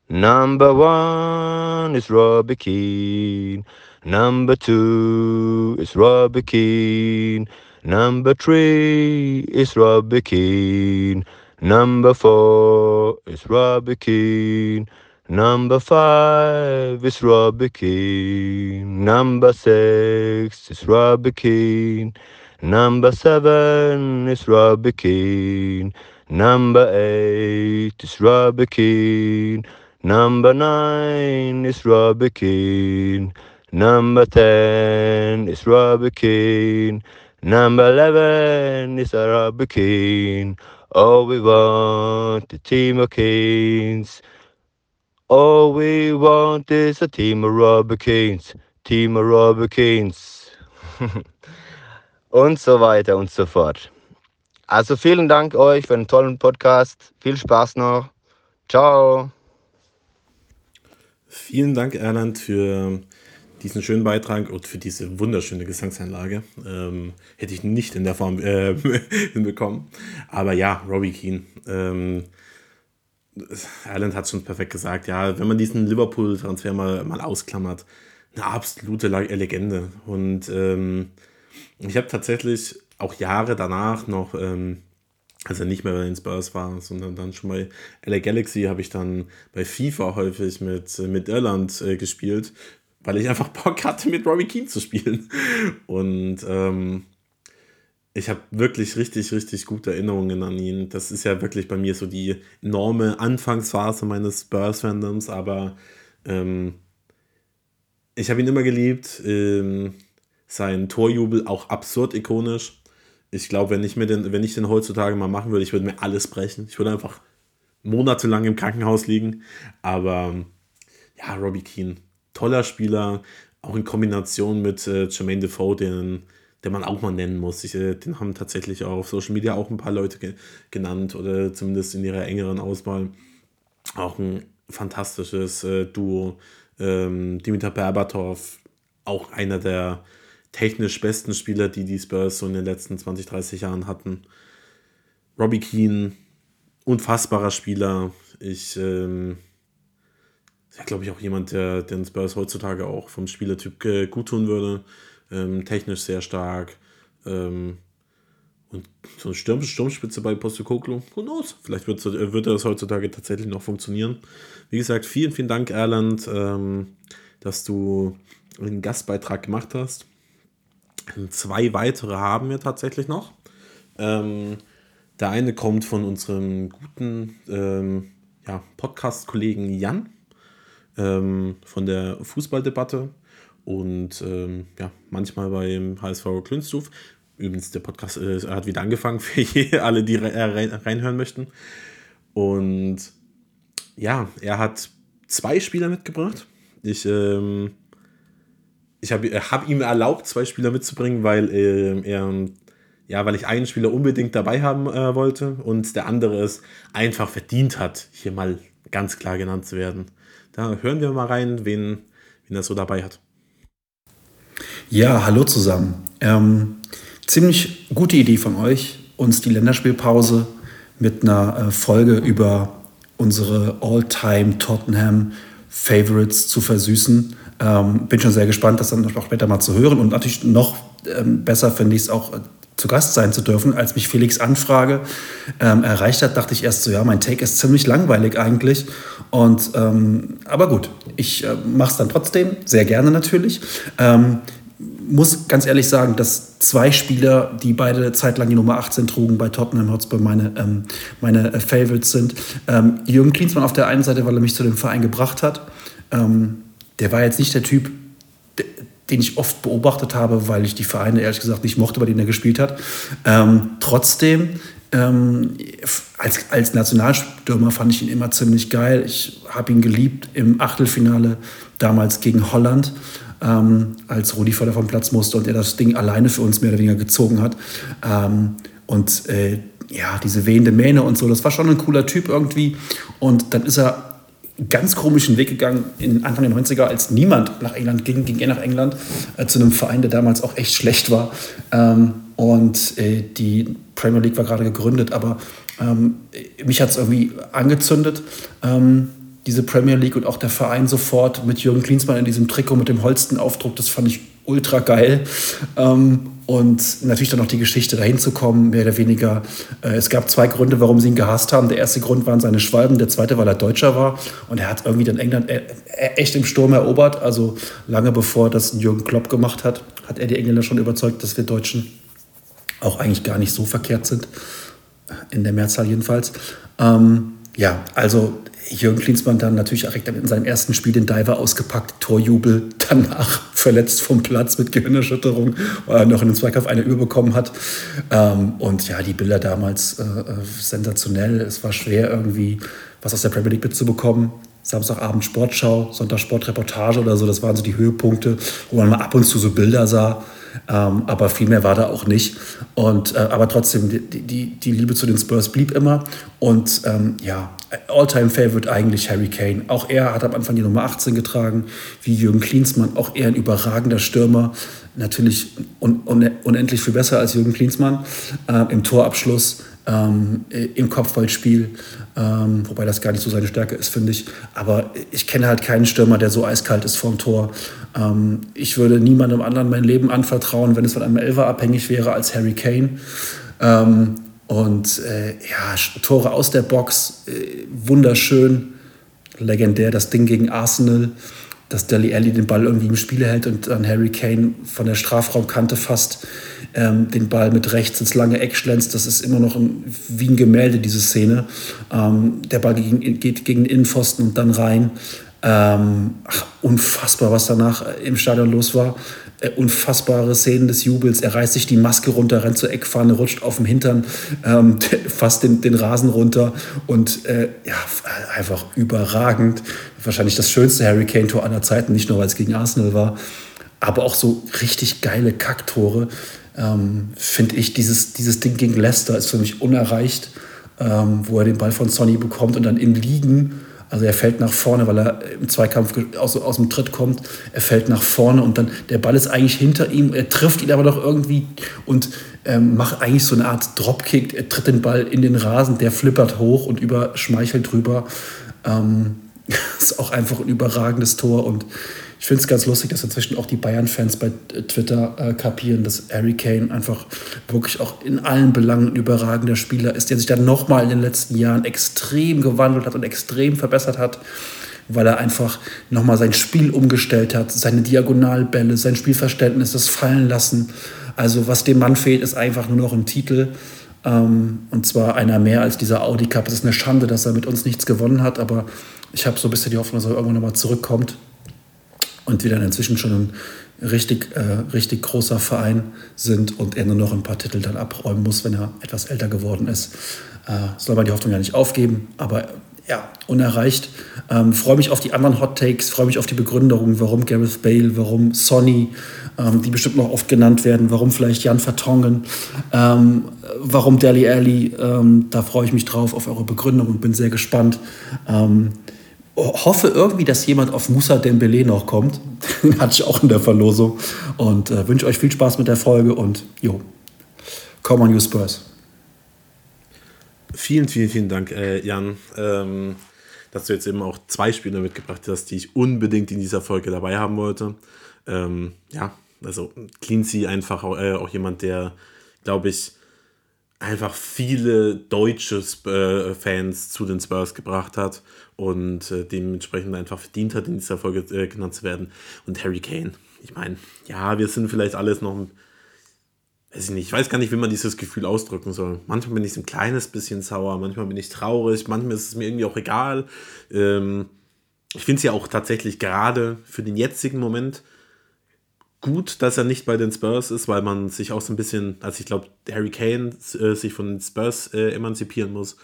Number one is Robbie Keane. Number two is Robbie Keane. Number three is Robbie Keane. Number four is Robbie Keane. Number five is Robbie Keane. Number six is Robbie Keane. Number seven is Robbie Keane. Number eight is Robbie Keane. Number nine is Robbie Keane. Number ten is Robbie Keane. Number eleven is Robbie Keane. All we want a team of Keens. All we want is a team of Robbie Keens. Team of Robbie Keens. und so weiter und so fort. Also vielen Dank euch für einen tollen Podcast. Viel Spaß noch. Ciao. Vielen Dank, Erland, für diesen schönen Beitrag und für diese wunderschöne Gesangseinlage. Ähm, hätte ich nicht in der Form äh, hinbekommen. Aber ja, Robbie Keane. Ähm, Erland hat schon perfekt gesagt. Ja, wenn man diesen Liverpool-Transfer mal, mal ausklammert, eine absolute Legende. Und ähm, ich habe tatsächlich auch Jahre danach noch ähm, als er nicht mehr bei den Spurs war, sondern dann schon bei LA Galaxy, habe ich dann bei FIFA häufig mit, mit Irland äh, gespielt, weil ich einfach Bock hatte, mit Robbie Keane zu spielen. Und ähm, ich habe wirklich richtig, richtig gute Erinnerungen an ihn. Das ist ja wirklich bei mir so die enorme Anfangsphase meines Spurs-Fandoms, aber ähm, ich habe ihn immer geliebt. Ähm, sein Torjubel auch absurd ikonisch ich glaube, wenn wenn ich den heutzutage mal machen würde, ich würde mir alles brechen. Ich würde einfach monatelang im Krankenhaus liegen. Aber ja, Robbie Keane, toller Spieler, auch in Kombination mit äh, Jermaine Defoe, den, den man auch mal nennen muss. Ich, äh, den haben tatsächlich auch auf Social Media auch ein paar Leute ge genannt oder zumindest in ihrer engeren Auswahl. Auch ein fantastisches äh, Duo. Ähm, Dimitar Berbatov, auch einer der technisch besten Spieler, die die Spurs so in den letzten 20, 30 Jahren hatten. Robbie Keane, unfassbarer Spieler. Ich, ähm, ja, glaube ich, auch jemand, der den Spurs heutzutage auch vom Spielertyp äh, gut tun würde. Ähm, technisch sehr stark. Ähm, und so eine Sturm Sturmspitze bei Postokoglu, who knows? Vielleicht wird, wird das heutzutage tatsächlich noch funktionieren. Wie gesagt, vielen, vielen Dank, Erland, ähm, dass du einen Gastbeitrag gemacht hast. Zwei weitere haben wir tatsächlich noch. Ähm, der eine kommt von unserem guten ähm, ja, Podcast-Kollegen Jan ähm, von der Fußballdebatte. und ähm, ja, manchmal beim HSV Klünstuf. Übrigens, der Podcast äh, hat wieder angefangen für alle, die rein, reinhören möchten. Und ja, er hat zwei Spieler mitgebracht. Ich, ähm, ich habe hab ihm erlaubt, zwei Spieler mitzubringen, weil äh, er, ja, weil ich einen Spieler unbedingt dabei haben äh, wollte und der andere es einfach verdient hat, hier mal ganz klar genannt zu werden. Da hören wir mal rein, wen, wen er so dabei hat. Ja, hallo zusammen. Ähm, ziemlich gute Idee von euch, uns die Länderspielpause mit einer äh, Folge über unsere All-Time Tottenham Favorites zu versüßen. Ähm, bin schon sehr gespannt, das dann noch später mal zu hören. Und natürlich noch ähm, besser finde ich es auch äh, zu Gast sein zu dürfen. Als mich Felix Anfrage ähm, erreicht hat, dachte ich erst so, ja, mein Take ist ziemlich langweilig eigentlich. Und ähm, aber gut, ich äh, mache es dann trotzdem, sehr gerne natürlich. Ähm, muss ganz ehrlich sagen, dass zwei Spieler, die beide zeitlang die Nummer 18 trugen bei Tottenham Hotspur, meine, ähm, meine äh, Favorites sind. Ähm, Jürgen Klinsmann auf der einen Seite, weil er mich zu dem Verein gebracht hat. Ähm, der war jetzt nicht der Typ, den ich oft beobachtet habe, weil ich die Vereine ehrlich gesagt nicht mochte, bei denen er gespielt hat. Ähm, trotzdem, ähm, als, als Nationalstürmer fand ich ihn immer ziemlich geil. Ich habe ihn geliebt im Achtelfinale damals gegen Holland ähm, als Rudi Völler vom Platz musste und er das Ding alleine für uns mehr oder weniger gezogen hat. Ähm, und äh, ja, diese wehende Mähne und so, das war schon ein cooler Typ irgendwie. Und dann ist er ganz komischen Weg gegangen in Anfang der 90er, als niemand nach England ging, ging er nach England äh, zu einem Verein, der damals auch echt schlecht war. Ähm, und äh, die Premier League war gerade gegründet, aber ähm, mich hat es irgendwie angezündet. Ähm, diese Premier League und auch der Verein sofort mit Jürgen Klinsmann in diesem Trikot mit dem Holstein-Aufdruck, das fand ich ultra geil. Ähm, und natürlich dann noch die Geschichte dahin zu kommen, mehr oder weniger. Äh, es gab zwei Gründe, warum sie ihn gehasst haben. Der erste Grund waren seine Schwalben, der zweite, weil er Deutscher war. Und er hat irgendwie dann England äh, echt im Sturm erobert. Also lange bevor das Jürgen Klopp gemacht hat, hat er die Engländer schon überzeugt, dass wir Deutschen auch eigentlich gar nicht so verkehrt sind. In der Mehrzahl jedenfalls. Ähm, ja, also Jürgen Klinsmann dann natürlich direkt in seinem ersten Spiel den Diver ausgepackt, Torjubel, danach verletzt vom Platz mit Gehirnerschütterung, weil er noch in den Zweikampf eine überbekommen hat. Ähm, und ja, die Bilder damals äh, äh, sensationell. Es war schwer irgendwie was aus der Premier League mitzubekommen. Samstagabend Sportschau, Sonntag Sportreportage oder so, das waren so die Höhepunkte, wo man mal ab und zu so Bilder sah. Ähm, aber viel mehr war da auch nicht. Und, äh, aber trotzdem, die, die, die Liebe zu den Spurs blieb immer. Und ähm, ja, All-Time-Favorite eigentlich Harry Kane. Auch er hat am Anfang die Nummer 18 getragen, wie Jürgen Klinsmann. Auch er ein überragender Stürmer. Natürlich un un unendlich viel besser als Jürgen Klinsmann äh, im Torabschluss ähm, im Kopfballspiel, ähm, wobei das gar nicht so seine Stärke ist, finde ich. Aber ich kenne halt keinen Stürmer, der so eiskalt ist vorm Tor. Ähm, ich würde niemandem anderen mein Leben anvertrauen, wenn es von einem Elfer abhängig wäre, als Harry Kane. Ähm, und äh, ja, Tore aus der Box, äh, wunderschön, legendär, das Ding gegen Arsenal dass Deli Alli den Ball irgendwie im Spiel hält und dann Harry Kane von der Strafraumkante fast ähm, den Ball mit rechts ins lange Eck schlänzt. Das ist immer noch ein, wie ein Gemälde, diese Szene. Ähm, der Ball gegen, geht gegen den Innenpfosten und dann rein. Ähm, ach, unfassbar, was danach im Stadion los war. Äh, unfassbare Szenen des Jubels. Er reißt sich die Maske runter, rennt zur Eckfahne, rutscht auf dem Hintern, ähm, fasst den, den Rasen runter und äh, ja, einfach überragend. Wahrscheinlich das schönste Harry Kane-Tor aller Zeiten, nicht nur weil es gegen Arsenal war, aber auch so richtig geile Kacktore. Ähm, Finde ich, dieses, dieses Ding gegen Leicester ist für mich unerreicht, ähm, wo er den Ball von Sonny bekommt und dann im Liegen also er fällt nach vorne, weil er im Zweikampf aus, aus dem Tritt kommt. Er fällt nach vorne und dann der Ball ist eigentlich hinter ihm. Er trifft ihn aber doch irgendwie und ähm, macht eigentlich so eine Art Dropkick. Er tritt den Ball in den Rasen, der flippert hoch und überschmeichelt drüber. Ähm, ist auch einfach ein überragendes Tor und ich finde es ganz lustig, dass inzwischen auch die Bayern-Fans bei Twitter äh, kapieren, dass Harry Kane einfach wirklich auch in allen Belangen ein überragender Spieler ist, der sich dann nochmal in den letzten Jahren extrem gewandelt hat und extrem verbessert hat, weil er einfach nochmal sein Spiel umgestellt hat, seine Diagonalbälle, sein Spielverständnis, das Fallen lassen. Also was dem Mann fehlt, ist einfach nur noch ein Titel. Ähm, und zwar einer mehr als dieser Audi Cup. Es ist eine Schande, dass er mit uns nichts gewonnen hat, aber ich habe so ein bisschen die Hoffnung, dass er irgendwann nochmal zurückkommt. Und wir dann inzwischen schon ein richtig, äh, richtig großer Verein sind und er nur noch ein paar Titel dann abräumen muss, wenn er etwas älter geworden ist. Äh, soll man die Hoffnung ja nicht aufgeben, aber ja, unerreicht. Ähm, freue mich auf die anderen Hot Takes, freue mich auf die Begründung, warum Gareth Bale, warum Sonny, ähm, die bestimmt noch oft genannt werden, warum vielleicht Jan Vertongen, ähm, warum Deli Alley. Ähm, da freue ich mich drauf auf eure Begründung und bin sehr gespannt. Hoffe irgendwie, dass jemand auf Musa Dembele noch kommt. Den hatte ich auch in der Verlosung. Und äh, wünsche euch viel Spaß mit der Folge und jo, come on you Spurs. Vielen, vielen, vielen Dank, äh, Jan, ähm, dass du jetzt eben auch zwei Spiele mitgebracht hast, die ich unbedingt in dieser Folge dabei haben wollte. Ähm, ja, also Cleansea einfach auch, äh, auch jemand, der, glaube ich, einfach viele deutsche äh, Fans zu den Spurs gebracht hat und äh, dementsprechend einfach verdient hat, in dieser Folge äh, genannt zu werden. Und Harry Kane, ich meine, ja, wir sind vielleicht alles noch ein weiß ich nicht, ich weiß gar nicht, wie man dieses Gefühl ausdrücken soll. Manchmal bin ich ein kleines bisschen sauer, manchmal bin ich traurig, manchmal ist es mir irgendwie auch egal. Ähm, ich finde es ja auch tatsächlich gerade für den jetzigen Moment gut, dass er nicht bei den Spurs ist, weil man sich auch so ein bisschen, also ich glaube, Harry Kane äh, sich von den Spurs äh, emanzipieren muss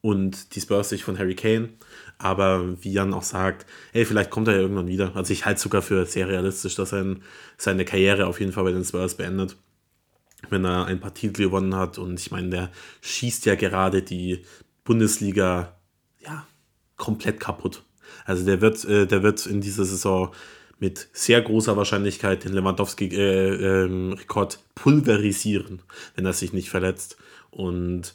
und die Spurs sich von Harry Kane. Aber wie Jan auch sagt, hey, vielleicht kommt er ja irgendwann wieder. Also ich halte sogar für sehr realistisch, dass er seine Karriere auf jeden Fall bei den Spurs beendet wenn er ein paar Titel gewonnen hat. Und ich meine, der schießt ja gerade die Bundesliga ja, komplett kaputt. Also der wird, äh, der wird in dieser Saison mit sehr großer Wahrscheinlichkeit den Lewandowski-Rekord äh, ähm, pulverisieren, wenn er sich nicht verletzt. Und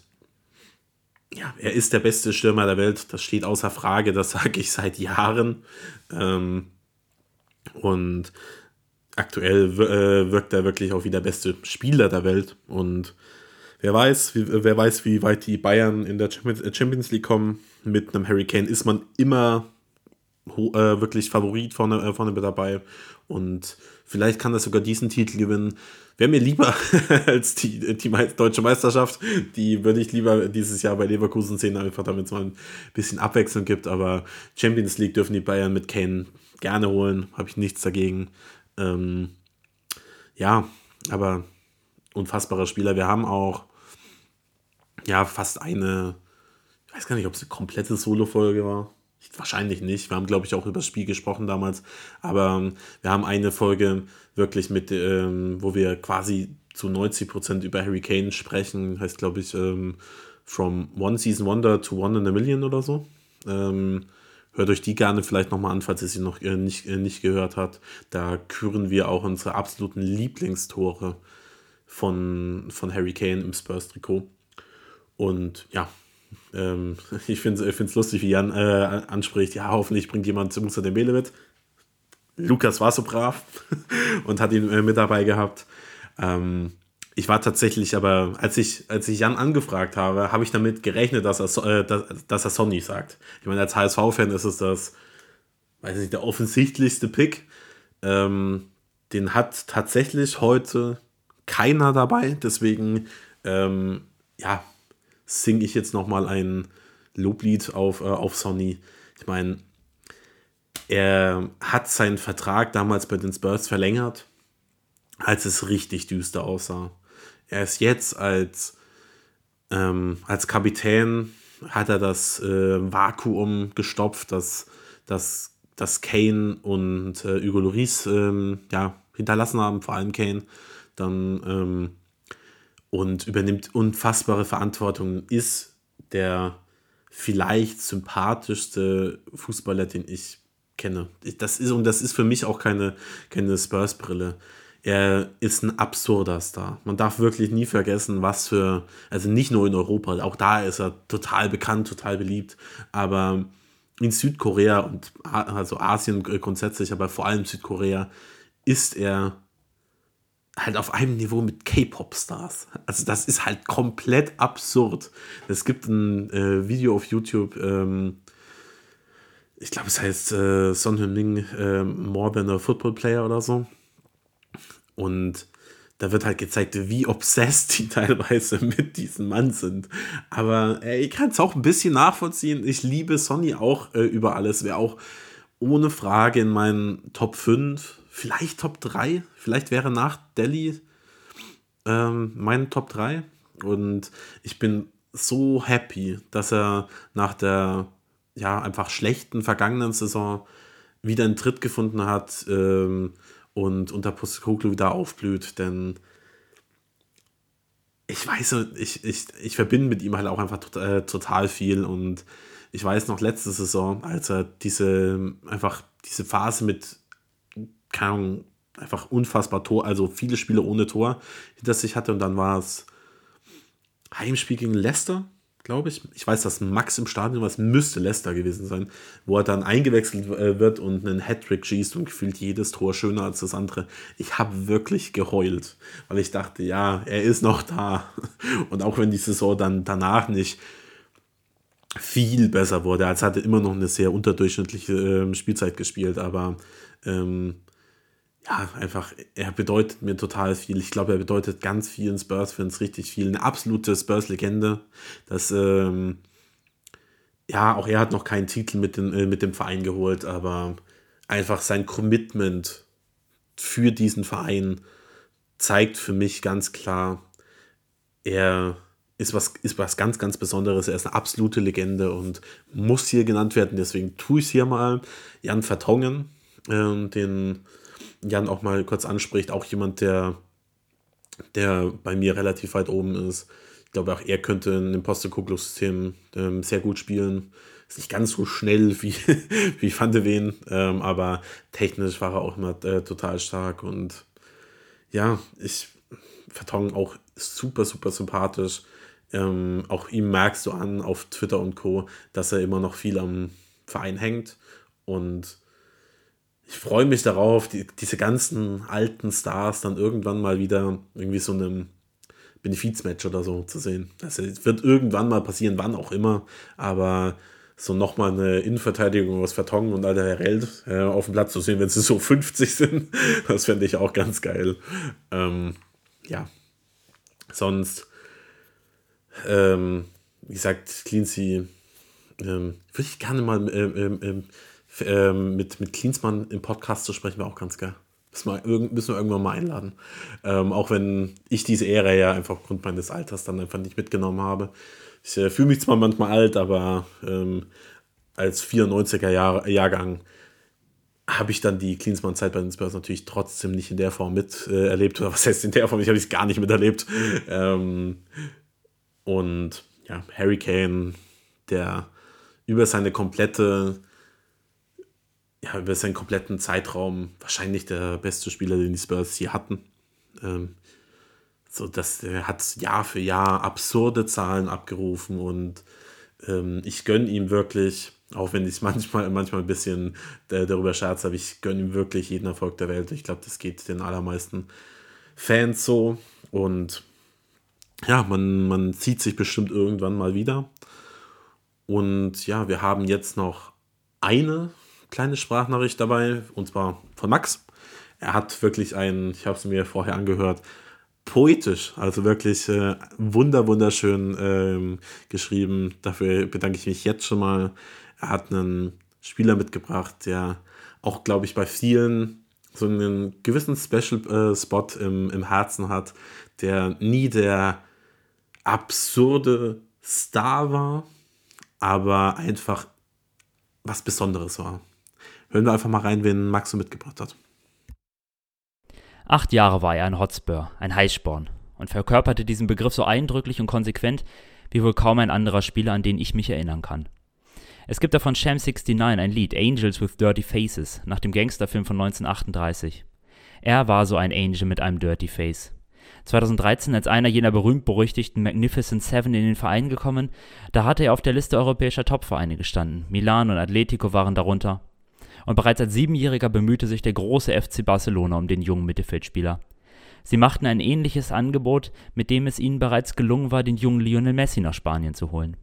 ja, er ist der beste Stürmer der Welt. Das steht außer Frage. Das sage ich seit Jahren. Ähm, und aktuell äh, wirkt er wirklich auch wie der beste Spieler der Welt. Und wer weiß, wie, wer weiß, wie weit die Bayern in der äh, Champions League kommen. Mit einem Hurricane ist man immer äh, wirklich Favorit vorne, äh, vorne mit dabei. Und vielleicht kann er sogar diesen Titel gewinnen. Wäre mir lieber als die, die deutsche Meisterschaft. Die würde ich lieber dieses Jahr bei Leverkusen sehen, einfach damit es mal ein bisschen Abwechslung gibt. Aber Champions League dürfen die Bayern mit Kane gerne holen. Habe ich nichts dagegen. Ähm, ja, aber unfassbarer Spieler. Wir haben auch ja fast eine, ich weiß gar nicht, ob es eine komplette Solo-Folge war. Wahrscheinlich nicht. Wir haben, glaube ich, auch über das Spiel gesprochen damals. Aber ähm, wir haben eine Folge wirklich mit, ähm, wo wir quasi zu 90% über Harry Kane sprechen. Heißt, glaube ich, ähm, From One Season Wonder to One in a Million oder so. Ähm, Hört euch die gerne vielleicht nochmal an, falls ihr sie noch äh, nicht, äh, nicht gehört habt. Da küren wir auch unsere absoluten Lieblingstore von, von Harry Kane im Spurs-Trikot. Und ja, ähm, ich finde es lustig, wie Jan äh, anspricht, ja, hoffentlich bringt jemand Musa Dembele mit. Lukas war so brav und hat ihn äh, mit dabei gehabt. Ähm, ich war tatsächlich, aber als ich, als ich Jan angefragt habe, habe ich damit gerechnet, dass er, äh, dass, dass er Sonny sagt. Ich meine, als HSV-Fan ist es das, weiß nicht, der offensichtlichste Pick. Ähm, den hat tatsächlich heute keiner dabei. Deswegen, ähm, ja, singe ich jetzt nochmal ein Loblied auf, äh, auf Sonny. Ich meine, er hat seinen Vertrag damals bei den Spurs verlängert, als es richtig düster aussah er ist jetzt als, ähm, als Kapitän, hat er das äh, Vakuum gestopft, das, das, das Kane und äh, Hugo Lloris ähm, ja, hinterlassen haben, vor allem Kane. Dann ähm, und übernimmt unfassbare Verantwortung, ist der vielleicht sympathischste Fußballer, den ich kenne. Das ist, und das ist für mich auch keine, keine Spurs-Brille er ist ein absurder Star. Man darf wirklich nie vergessen, was für, also nicht nur in Europa, auch da ist er total bekannt, total beliebt, aber in Südkorea und also Asien grundsätzlich, aber vor allem Südkorea, ist er halt auf einem Niveau mit K-Pop-Stars. Also das ist halt komplett absurd. Es gibt ein äh, Video auf YouTube, ähm, ich glaube es heißt äh, Son Heung-min äh, More Than a Football Player oder so. Und da wird halt gezeigt, wie obsessed die teilweise mit diesem Mann sind. Aber äh, ich kann es auch ein bisschen nachvollziehen. Ich liebe Sonny auch äh, über alles. Wäre auch ohne Frage in meinen Top 5, vielleicht Top 3, vielleicht wäre nach Delhi ähm, mein Top 3. Und ich bin so happy, dass er nach der ja einfach schlechten vergangenen Saison wieder einen Tritt gefunden hat ähm, und unter Postecoglou wieder aufblüht, denn ich weiß, ich, ich, ich verbinde mit ihm halt auch einfach total, äh, total viel. Und ich weiß noch letzte Saison, als er diese einfach diese Phase mit keine Ahnung, einfach unfassbar Tor, also viele Spiele ohne Tor hinter sich hatte und dann war es Heimspiel gegen Leicester, glaube ich. Ich weiß, dass Max im Stadion war, es müsste Leicester gewesen sein, wo er dann eingewechselt äh, wird und einen Hattrick schießt und gefühlt jedes Tor schöner als das andere. Ich habe wirklich geheult, weil ich dachte, ja, er ist noch da. Und auch wenn die Saison dann danach nicht viel besser wurde, als hatte immer noch eine sehr unterdurchschnittliche äh, Spielzeit gespielt, aber ähm, ja, einfach, er bedeutet mir total viel. Ich glaube, er bedeutet ganz vielen Spurs-Fans richtig viel. Eine absolute Spurs-Legende. Das, ähm, ja, auch er hat noch keinen Titel mit, den, äh, mit dem Verein geholt, aber einfach sein Commitment für diesen Verein zeigt für mich ganz klar, er ist was, ist was ganz, ganz Besonderes. Er ist eine absolute Legende und muss hier genannt werden. Deswegen tue ich es hier mal. Jan Vertongen, äh, den Jan auch mal kurz anspricht, auch jemand, der, der bei mir relativ weit oben ist. Ich glaube, auch er könnte in dem Postecoglou-System ähm, sehr gut spielen. Ist nicht ganz so schnell wie, wie Van de Ven, ähm, aber technisch war er auch immer äh, total stark. Und ja, ich Vertongen auch super, super sympathisch. Ähm, auch ihm merkst du an auf Twitter und Co., dass er immer noch viel am Verein hängt. Und ich freue mich darauf, die, diese ganzen alten Stars dann irgendwann mal wieder irgendwie so einem Benefizmatch oder so zu sehen. Das wird irgendwann mal passieren, wann auch immer, aber so nochmal eine Innenverteidigung aus Vertongen und alter Herald äh, auf dem Platz zu sehen, wenn sie so 50 sind, das fände ich auch ganz geil. Ähm, ja, sonst, ähm, wie gesagt, Cleansea, ähm, würde ich gerne mal ähm, ähm, ähm mit, mit Klinsmann im Podcast zu sprechen, wäre auch ganz geil. Müssen wir, müssen wir irgendwann mal einladen. Ähm, auch wenn ich diese Ära ja einfach aufgrund meines Alters dann einfach nicht mitgenommen habe. Ich äh, fühle mich zwar manchmal alt, aber ähm, als 94er Jahr, Jahrgang habe ich dann die Klinsmann-Zeit bei den Spurs natürlich trotzdem nicht in der Form miterlebt. Äh, Oder was heißt in der Form? Ich habe es gar nicht miterlebt. Ähm, und ja, Harry Kane, der über seine komplette ja, über seinen kompletten Zeitraum wahrscheinlich der beste Spieler, den die Spurs hier hatten. Ähm, so, dass er hat Jahr für Jahr absurde Zahlen abgerufen und ähm, ich gönne ihm wirklich, auch wenn ich manchmal, manchmal ein bisschen äh, darüber scherze, aber ich gönne ihm wirklich jeden Erfolg der Welt. Ich glaube, das geht den allermeisten Fans so und ja, man, man sieht sich bestimmt irgendwann mal wieder. Und ja, wir haben jetzt noch eine kleine Sprachnachricht dabei, und zwar von Max. Er hat wirklich ein, ich habe es mir vorher angehört, poetisch, also wirklich äh, wunder, wunderschön ähm, geschrieben. Dafür bedanke ich mich jetzt schon mal. Er hat einen Spieler mitgebracht, der auch, glaube ich, bei vielen so einen gewissen Special-Spot äh, im, im Herzen hat, der nie der absurde Star war, aber einfach was Besonderes war. Hören wir einfach mal rein, wen Max so mitgebracht hat. Acht Jahre war er ein Hotspur, ein Heißsporn und verkörperte diesen Begriff so eindrücklich und konsequent wie wohl kaum ein anderer Spieler, an den ich mich erinnern kann. Es gibt davon Sham 69 ein Lied, Angels with Dirty Faces, nach dem Gangsterfilm von 1938. Er war so ein Angel mit einem Dirty Face. 2013 als einer jener berühmt-berüchtigten Magnificent Seven in den Verein gekommen, da hatte er auf der Liste europäischer Topvereine gestanden. Milan und Atletico waren darunter und bereits als Siebenjähriger bemühte sich der große FC Barcelona um den jungen Mittelfeldspieler. Sie machten ein ähnliches Angebot, mit dem es ihnen bereits gelungen war, den jungen Lionel Messi nach Spanien zu holen.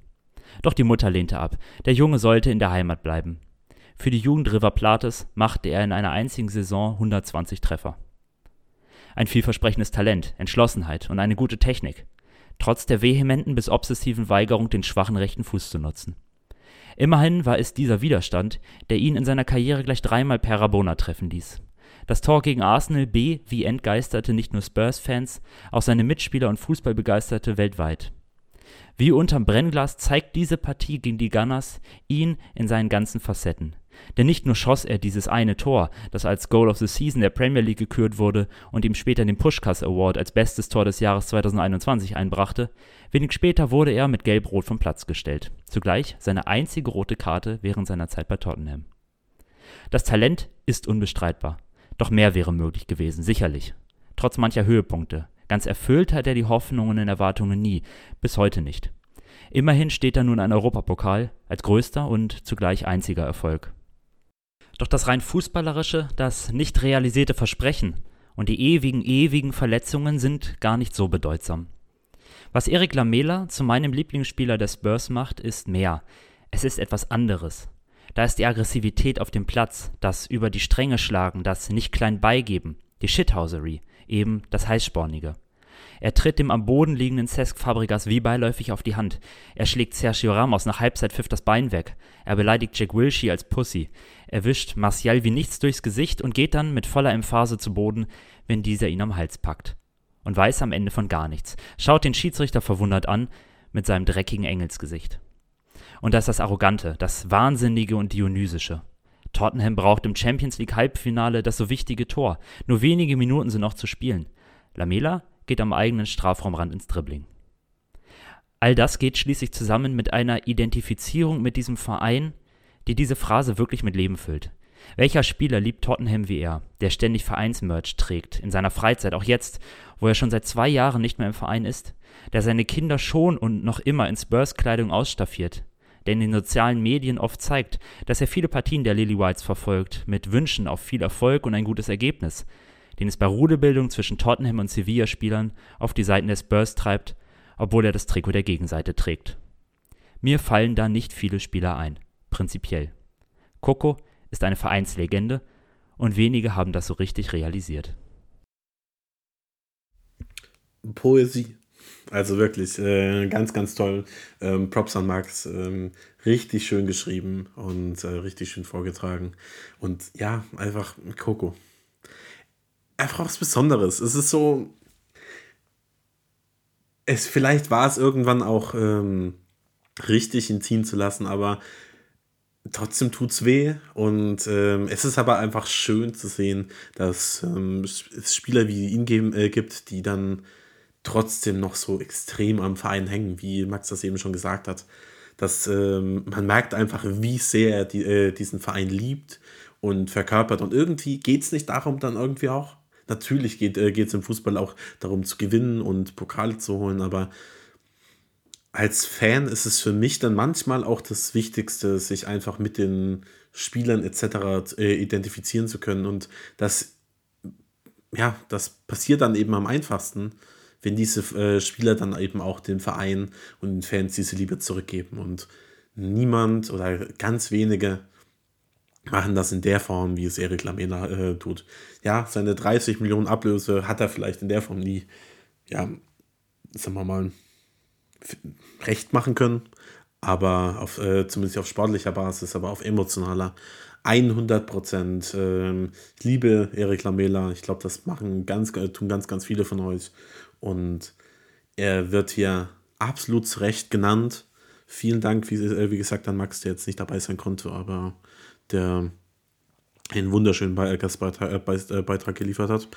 Doch die Mutter lehnte ab, der Junge sollte in der Heimat bleiben. Für die Jugend River Plates machte er in einer einzigen Saison 120 Treffer. Ein vielversprechendes Talent, Entschlossenheit und eine gute Technik, trotz der vehementen bis obsessiven Weigerung, den schwachen rechten Fuß zu nutzen. Immerhin war es dieser Widerstand, der ihn in seiner Karriere gleich dreimal per Rabona treffen ließ. Das Tor gegen Arsenal B wie entgeisterte nicht nur Spurs-Fans, auch seine Mitspieler und Fußballbegeisterte weltweit. Wie unterm Brennglas zeigt diese Partie gegen die Gunners ihn in seinen ganzen Facetten. Denn nicht nur schoss er dieses eine Tor, das als Goal of the Season der Premier League gekürt wurde und ihm später den Pushkas Award als bestes Tor des Jahres 2021 einbrachte, wenig später wurde er mit Gelb-Rot vom Platz gestellt. Zugleich seine einzige rote Karte während seiner Zeit bei Tottenham. Das Talent ist unbestreitbar. Doch mehr wäre möglich gewesen, sicherlich. Trotz mancher Höhepunkte. Ganz erfüllt hat er die Hoffnungen und Erwartungen nie, bis heute nicht. Immerhin steht da nun ein Europapokal als größter und zugleich einziger Erfolg. Doch das rein fußballerische, das nicht realisierte Versprechen und die ewigen, ewigen Verletzungen sind gar nicht so bedeutsam. Was Erik Lamela zu meinem Lieblingsspieler der Spurs macht, ist mehr. Es ist etwas anderes. Da ist die Aggressivität auf dem Platz, das über die Stränge schlagen, das nicht klein beigeben, die Shithousery, eben das Heißspornige. Er tritt dem am Boden liegenden Cesc Fabregas wie beiläufig auf die Hand. Er schlägt Sergio Ramos nach Halbzeitpfiff das Bein weg. Er beleidigt Jack Wilshere als Pussy. Er wischt Martial wie nichts durchs Gesicht und geht dann mit voller Emphase zu Boden, wenn dieser ihn am Hals packt. Und weiß am Ende von gar nichts. Schaut den Schiedsrichter verwundert an, mit seinem dreckigen Engelsgesicht. Und das ist das Arrogante, das Wahnsinnige und Dionysische. Tottenham braucht im Champions League Halbfinale das so wichtige Tor. Nur wenige Minuten sind noch zu spielen. Lamela geht am eigenen Strafraumrand ins Dribbling. All das geht schließlich zusammen mit einer Identifizierung mit diesem Verein, die diese Phrase wirklich mit Leben füllt. Welcher Spieler liebt Tottenham wie er, der ständig Vereinsmerch trägt, in seiner Freizeit, auch jetzt, wo er schon seit zwei Jahren nicht mehr im Verein ist, der seine Kinder schon und noch immer in Spurs-Kleidung ausstaffiert, der in den sozialen Medien oft zeigt, dass er viele Partien der Lily Whites verfolgt, mit Wünschen auf viel Erfolg und ein gutes Ergebnis, den es bei Rudelbildung zwischen Tottenham und Sevilla-Spielern auf die Seiten der Spurs treibt, obwohl er das Trikot der Gegenseite trägt. Mir fallen da nicht viele Spieler ein, prinzipiell. Coco ist eine Vereinslegende und wenige haben das so richtig realisiert. Poesie. Also wirklich äh, ganz, ganz toll. Ähm, Props an Max. Ähm, richtig schön geschrieben und äh, richtig schön vorgetragen. Und ja, einfach Coco einfach was Besonderes. Es ist so. Es, vielleicht war es irgendwann auch ähm, richtig, ihn ziehen zu lassen, aber trotzdem tut es weh. Und ähm, es ist aber einfach schön zu sehen, dass ähm, es Spieler wie ihn geben, äh, gibt, die dann trotzdem noch so extrem am Verein hängen, wie Max das eben schon gesagt hat. Dass ähm, man merkt einfach, wie sehr er die, äh, diesen Verein liebt und verkörpert. Und irgendwie geht es nicht darum, dann irgendwie auch Natürlich geht äh, es im Fußball auch darum zu gewinnen und Pokale zu holen, aber als Fan ist es für mich dann manchmal auch das Wichtigste, sich einfach mit den Spielern etc. Äh, identifizieren zu können. Und das, ja, das passiert dann eben am einfachsten, wenn diese äh, Spieler dann eben auch dem Verein und den Fans diese Liebe zurückgeben. Und niemand oder ganz wenige machen das in der Form, wie es Erik Lamela äh, tut. Ja, seine 30 Millionen Ablöse hat er vielleicht in der Form nie, ja, sagen wir mal, recht machen können, aber auf, äh, zumindest auf sportlicher Basis, aber auf emotionaler 100 Prozent. Ähm, ich liebe Erik Lamela. Ich glaube, das machen ganz, tun ganz, ganz viele von euch. Und er wird hier absolut zu Recht genannt. Vielen Dank, wie, äh, wie gesagt, an Max, der jetzt nicht dabei sein konnte, aber der einen wunderschönen äh, äh, geliefert hat.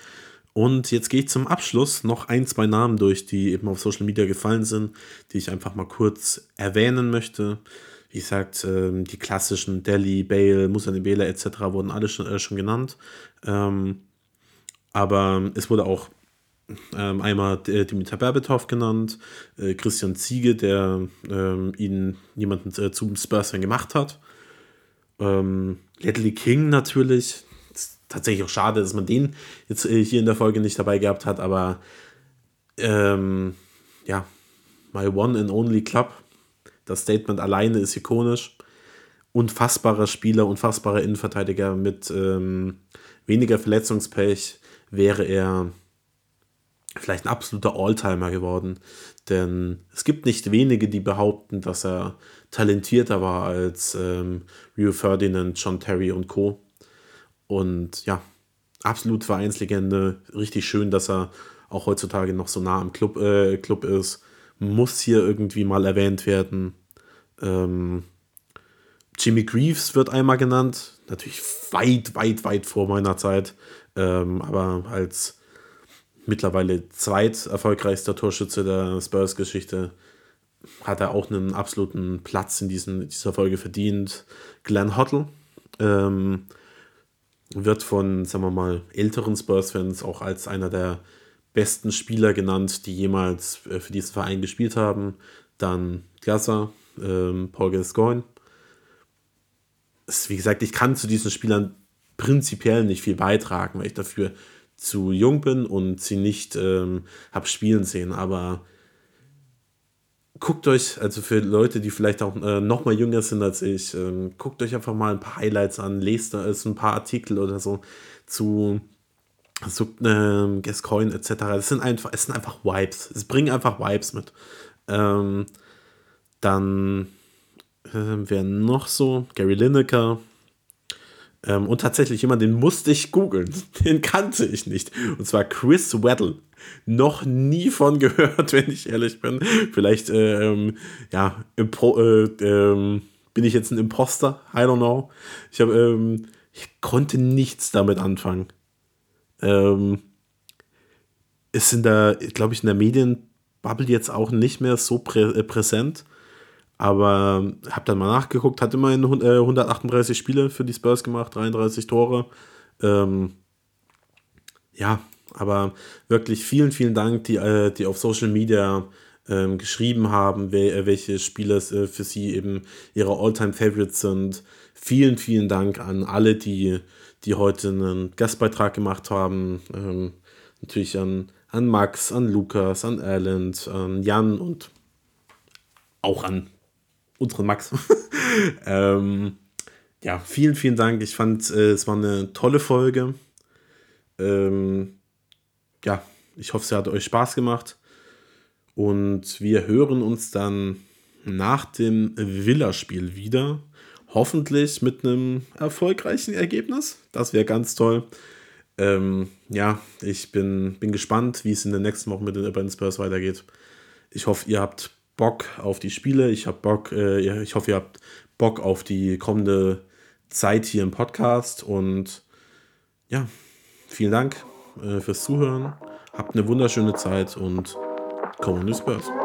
Und jetzt gehe ich zum Abschluss noch ein, zwei Namen durch, die eben auf Social Media gefallen sind, die ich einfach mal kurz erwähnen möchte. Wie gesagt, ähm, die klassischen Delhi, Bale, Musa Dembele etc. wurden alle schon, äh, schon genannt. Ähm, aber es wurde auch ähm, einmal Dimitar Berbatov genannt, Christian Ziege, der ihn jemanden zum Spurs gemacht hat. Ähm, Ledley King natürlich. Tatsächlich auch schade, dass man den jetzt äh, hier in der Folge nicht dabei gehabt hat, aber ähm, ja, My One and Only Club. Das Statement alleine ist ikonisch. Unfassbarer Spieler, unfassbarer Innenverteidiger mit ähm, weniger Verletzungspech wäre er vielleicht ein absoluter Alltimer geworden. Denn es gibt nicht wenige, die behaupten, dass er talentierter war als ähm, Rio Ferdinand, John Terry und Co. Und ja, absolut Vereinslegende. Richtig schön, dass er auch heutzutage noch so nah am Club, äh, Club ist. Muss hier irgendwie mal erwähnt werden. Ähm, Jimmy Greaves wird einmal genannt. Natürlich weit, weit, weit vor meiner Zeit. Ähm, aber als mittlerweile zweit erfolgreichster Torschütze der Spurs-Geschichte hat er auch einen absoluten Platz in diesen, dieser Folge verdient. Glenn Hoddle ähm, wird von, sagen wir mal, älteren Spurs-Fans auch als einer der besten Spieler genannt, die jemals äh, für diesen Verein gespielt haben. Dann Gaza, ähm, Paul Gascoigne. Wie gesagt, ich kann zu diesen Spielern prinzipiell nicht viel beitragen, weil ich dafür zu jung bin und sie nicht ähm, habe spielen sehen. Aber guckt euch, also für Leute, die vielleicht auch äh, noch mal jünger sind als ich, ähm, guckt euch einfach mal ein paar Highlights an, lest da ist ein paar Artikel oder so zu so, ähm, Gascoigne etc. Es sind einfach, es sind einfach Vibes. Es bringen einfach Vibes mit. Ähm, dann äh, wer noch so? Gary Lineker, ähm, und tatsächlich jemand, den musste ich googeln. Den kannte ich nicht. Und zwar Chris Weddle. Noch nie von gehört, wenn ich ehrlich bin. Vielleicht, ähm, ja, Impro äh, ähm, bin ich jetzt ein Imposter? I don't know. Ich, hab, ähm, ich konnte nichts damit anfangen. Ähm, ist in der, glaube ich, in der Medienbubble jetzt auch nicht mehr so prä äh, präsent. Aber habe dann mal nachgeguckt, hat immerhin 138 äh, Spiele für die Spurs gemacht, 33 Tore. Ähm, ja, aber wirklich vielen, vielen Dank, die, äh, die auf Social Media ähm, geschrieben haben, wel welche Spieler äh, für sie eben ihre All-Time-Favorites sind. Vielen, vielen Dank an alle, die, die heute einen Gastbeitrag gemacht haben. Ähm, natürlich an, an Max, an Lukas, an Alan, an Jan und auch an unseren Max. ähm, ja, vielen, vielen Dank. Ich fand, äh, es war eine tolle Folge. Ähm, ja, ich hoffe, es hat euch Spaß gemacht. Und wir hören uns dann nach dem Villa-Spiel wieder. Hoffentlich mit einem erfolgreichen Ergebnis. Das wäre ganz toll. Ähm, ja, ich bin, bin gespannt, wie es in der nächsten Woche mit den Urban Spurs weitergeht. Ich hoffe, ihr habt Bock auf die Spiele. Ich habe Bock, äh, ich hoffe, ihr habt Bock auf die kommende Zeit hier im Podcast. Und ja, vielen Dank äh, fürs Zuhören. Habt eine wunderschöne Zeit und come on, Spurs.